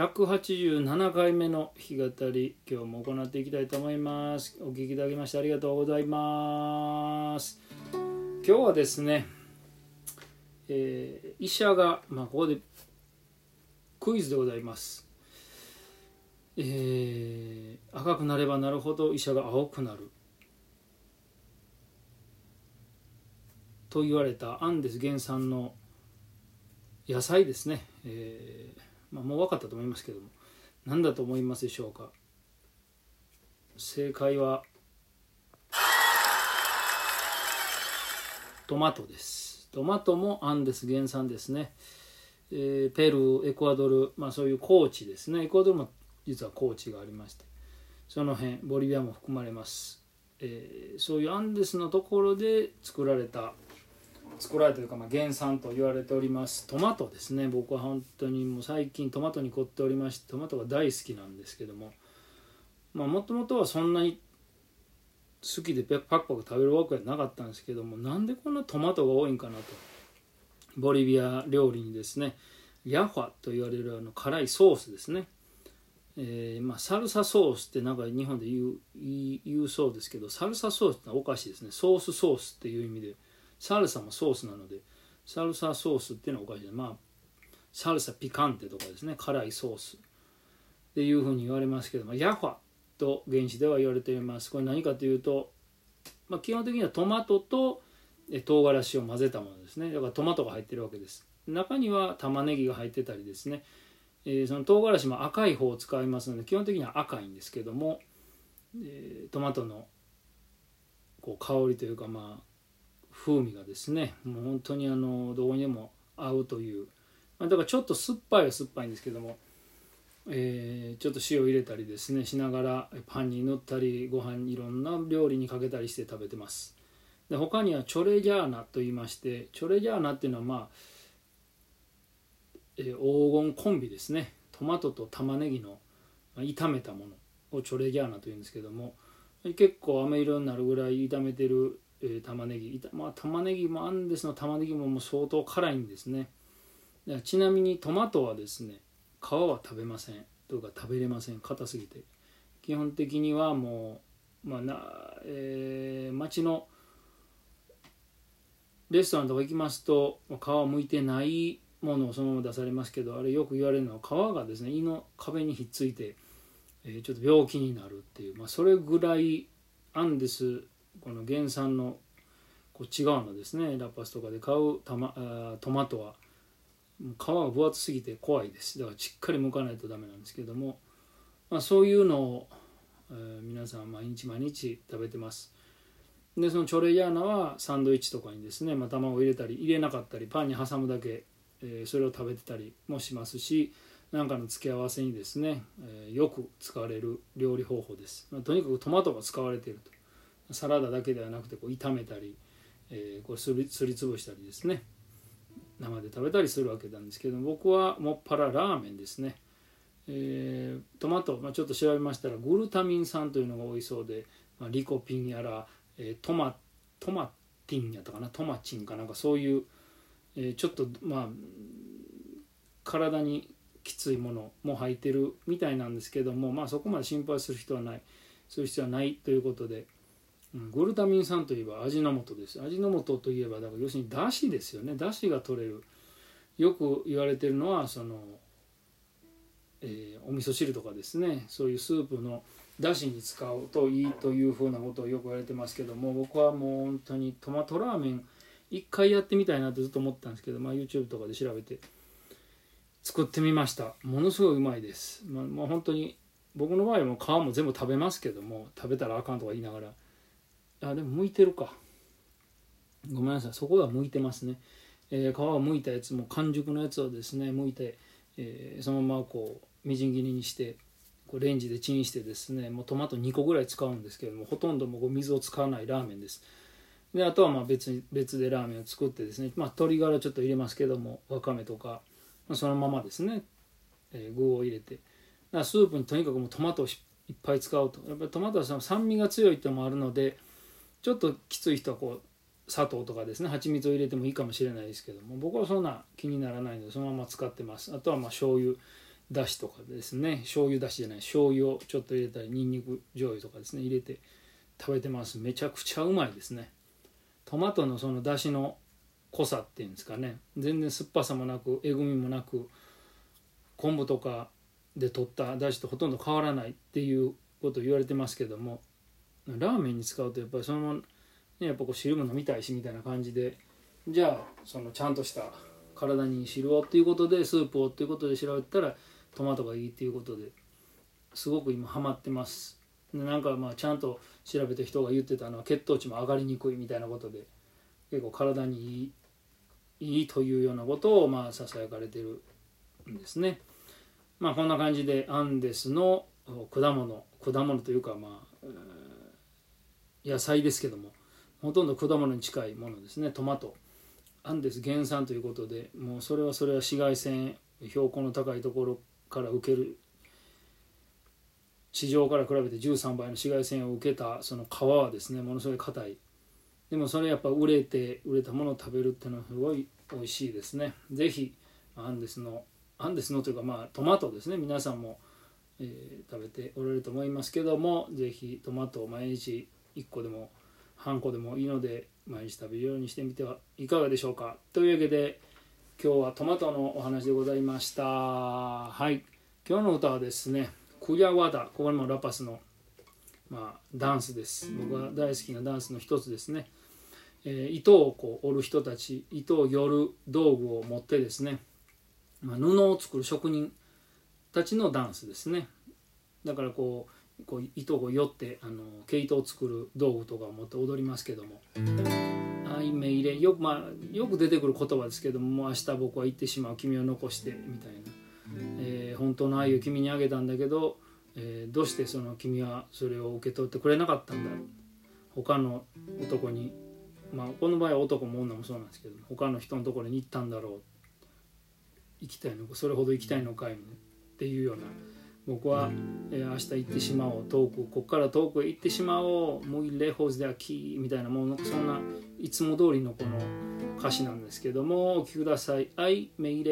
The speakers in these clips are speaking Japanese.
187回目の弾き語り今日も行っていきたいと思います。お聴きいただきましてありがとうございます。今日はですね、えー、医者が、まあ、ここでクイズでございます。えー、赤くなればなるほど医者が青くなる。と言われたアンデス原産の野菜ですね、えーまあ、もう分かったと思いますけども。何だと思いますでしょうか。正解はトマトです。トマトもアンデス原産ですね、えー、ペルーエクアドル、まあ、そういう高地ですね。エクアドルも実は高地がありまして。その辺ボリビアも含まれます、えー、そういうアンデスのところで作られた作られというか、まあ、原産と言われております。トマトですね。僕は本当にもう最近トマトに凝っておりましてトマトが大好きなんですけども。もともとはそんなに好きでパクパク食べるわけはなかったんですけどもなんでこんなトマトが多いんかなと。ボリビア料理にですねヤファと言われるあの辛いソースですね、えー、まあ、サルサソースってなんか日本で言う言うそうですけどサルサソースってのはおかしいですね。ソースソースっていう意味で。サルサもソースなのでサルサソースっていうのはおかしい。まあサルサピカンテとかですね。辛いソースっていうふうに言われますけどもヤファと現地では言われています。これ何かというと、まあ、基本的にはトマトと唐辛子を混ぜたものですね。だからトマトが入ってるわけです。中には玉ねぎが入ってたりですね、えー、その唐辛子も赤い方を使いますので基本的には赤いんですけども、えー、トマトのこう香りというかまあ風味がですねもう本当にあのどこにでも合うという、まあ、だからちょっと酸っぱいは酸っぱいんですけども、えー、ちょっと塩入れたりですねしながらパンに塗ったりご飯にいろんな料理にかけたりして食べてます。で他にはチョレジャーナと言いましてチョレジャーナっていうのはまあ、えー、黄金コンビですね。トマトと玉ねぎの炒めたものをチョレジャーナというんですけども結構飴色になるぐらい炒めてるえー、玉ねぎ。まあ玉ねぎもアンデスの玉ねぎももう相当辛いんですね。ちなみにトマトはですね皮は食べません。というか食べれません。硬すぎて。基本的にはもうまあな、えー、町のレストランとか行きますと皮をむいてないものをそのまま出されますけどあれよく言われるのは皮がですね胃の壁にひっついて、えー、ちょっと病気になるっていう、まあ、それぐらいアンデスこの原産のこっち側のですね。ラッパスとかで買うた、ま、トマトは。皮が分厚すぎて怖いです。だからしっかり剥かないとダメなんですけども、まあ、そういうのを、えー、皆さん毎日毎日食べてます。でそのチョレイヤーナはサンドイッチとかにですね、まあ、卵を入れたり入れなかったりパンに挟むだけ、えー、それを食べてたりもしますし何かの付け合わせにですね、えー、よく使われる料理方法です、まあ、とにかくトマトが使われていると。サラダだけではなくてこう炒めたり、えー、こうすりすりつぶしたりですね生で食べたりするわけなんですけど僕はもっぱらラーメンですね、えー、トマト、まあ、ちょっと調べましたらグルタミン酸というのが多いそうで、まあ、リコピンやら、えー、トマトマティンやったかなトマチンかなんかそういう、えー、ちょっとまあ体にきついものも入ってるみたいなんですけどもまあそこまで心配する人はないする必要はないということで。グルタミン酸といえば味の素です。味の素といえばだから要するにだしですよね。だしが取れる。よく言われてるのはその、えー、お味噌汁とかですね。そういうスープのだしに使うといいというふうなことをよく言われてますけども僕はもう本当にトマトラーメン一回やってみたいなってずっと思ったんですけど、まあ、YouTube とかで調べて作ってみました。ものすごいうまいです、まあ、もう本当に僕の場合はもう皮も全部食べますけども食べたらあかんとか言いながらあでも向いてるか。ごめんなさい。そこが向いてますね、えー、皮が剥いたやつも完熟のやつをですね剥いて、えー、そのままこうみじん切りにしてこうレンジでチンしてですねもうトマト2個ぐらい使うんですけどもほとんどもう水を使わないラーメンです。であとはまあ別に別でラーメンを作ってですね、まあ、鶏ガラちょっと入れますけどもわかめとか、まあ、そのままですね、えー、具を入れて。だスープにとにかくもうトマトをいっぱい使うと。やっぱりトマトはその酸味が強いってのもあるのでちょっときつい人はこう砂糖とかですね蜂蜜を入れてもいいかもしれないですけども僕はそんな気にならないのでそのまま使ってます。あとはまあ醤油だしとかですね。醤油だしじゃない醤油をちょっと入れたりにんにく醤油とかですね入れて食べてます。めちゃくちゃうまいですね。トマトのそのだしの濃さっていうんですかね。全然酸っぱさもなくえぐみもなく昆布とかで取っただしとほとんど変わらないっていうことを言われてますけどもラーメンに使うとやっぱりそのまま、ね、やっぱこう汁も飲みたいしみたいな感じでじゃあそのちゃんとした体に汁をっていうことでスープをっていうことで調べたらトマトがいいっていうことですごく今ハマってますでなんかまあちゃんと調べた人が言ってたのは血糖値も上がりにくいみたいなことで結構体にいいいいというようなことをまあささやかれてるんですね。まあこんな感じでアンデスの果物果物というかまあ野菜ですけどもほとんど果物に近いものですね。トマト。アンデス原産ということでもうそれはそれは紫外線標高の高いところから受ける。地上から比べて13倍の紫外線を受けたその皮はですねものすごい硬い。でもそれやっぱ売れて売れたものを食べるっていうのはすごい美味しいですね。是非アンデスのアンデスのというかまあトマトですね。皆さんも、えー、食べておられると思いますけども是非トマトを毎日1個でも半個でもいいので毎日食べるようにしてみてはいかがでしょうか。というわけで今日はトマトのお話でございました。はい。今日の歌はですねクヤワダここにもラパスの、まあ、ダンスです。僕が大好きなダンスの一つですね、えー、糸をこう織る人たち糸をよる道具を持ってですね、まあ、布を作る職人たちのダンスですね。だからこうこう糸をよってあの毛糸を作る道具とかを持って踊りますけども「あいめいれ」よく,、まあ、よく出てくる言葉ですけども「もう明日僕は行ってしまう君を残して」みたいな。えー、本当の愛を君にあげたんだけど、えー、どうしてその君はそれを受け取ってくれなかったんだ他の男にまあこの場合は男も女もそうなんですけど他の人のところに行ったんだろう。行きたいのかそれほど行きたいのかい、ね、っていうような僕は、えー、明日行ってしまおう遠くここから遠くへ行ってしまおうもうレホーズではキーみたいなもうそんないつも通りのこの歌詞なんですけどもお聴きください「愛メイ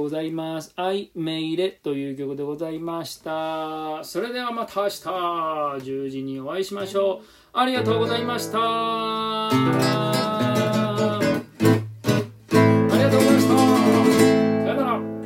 ございます「愛メイレ」という曲でございました。それではまた明日10時にお会いしましょう。ありがとうございました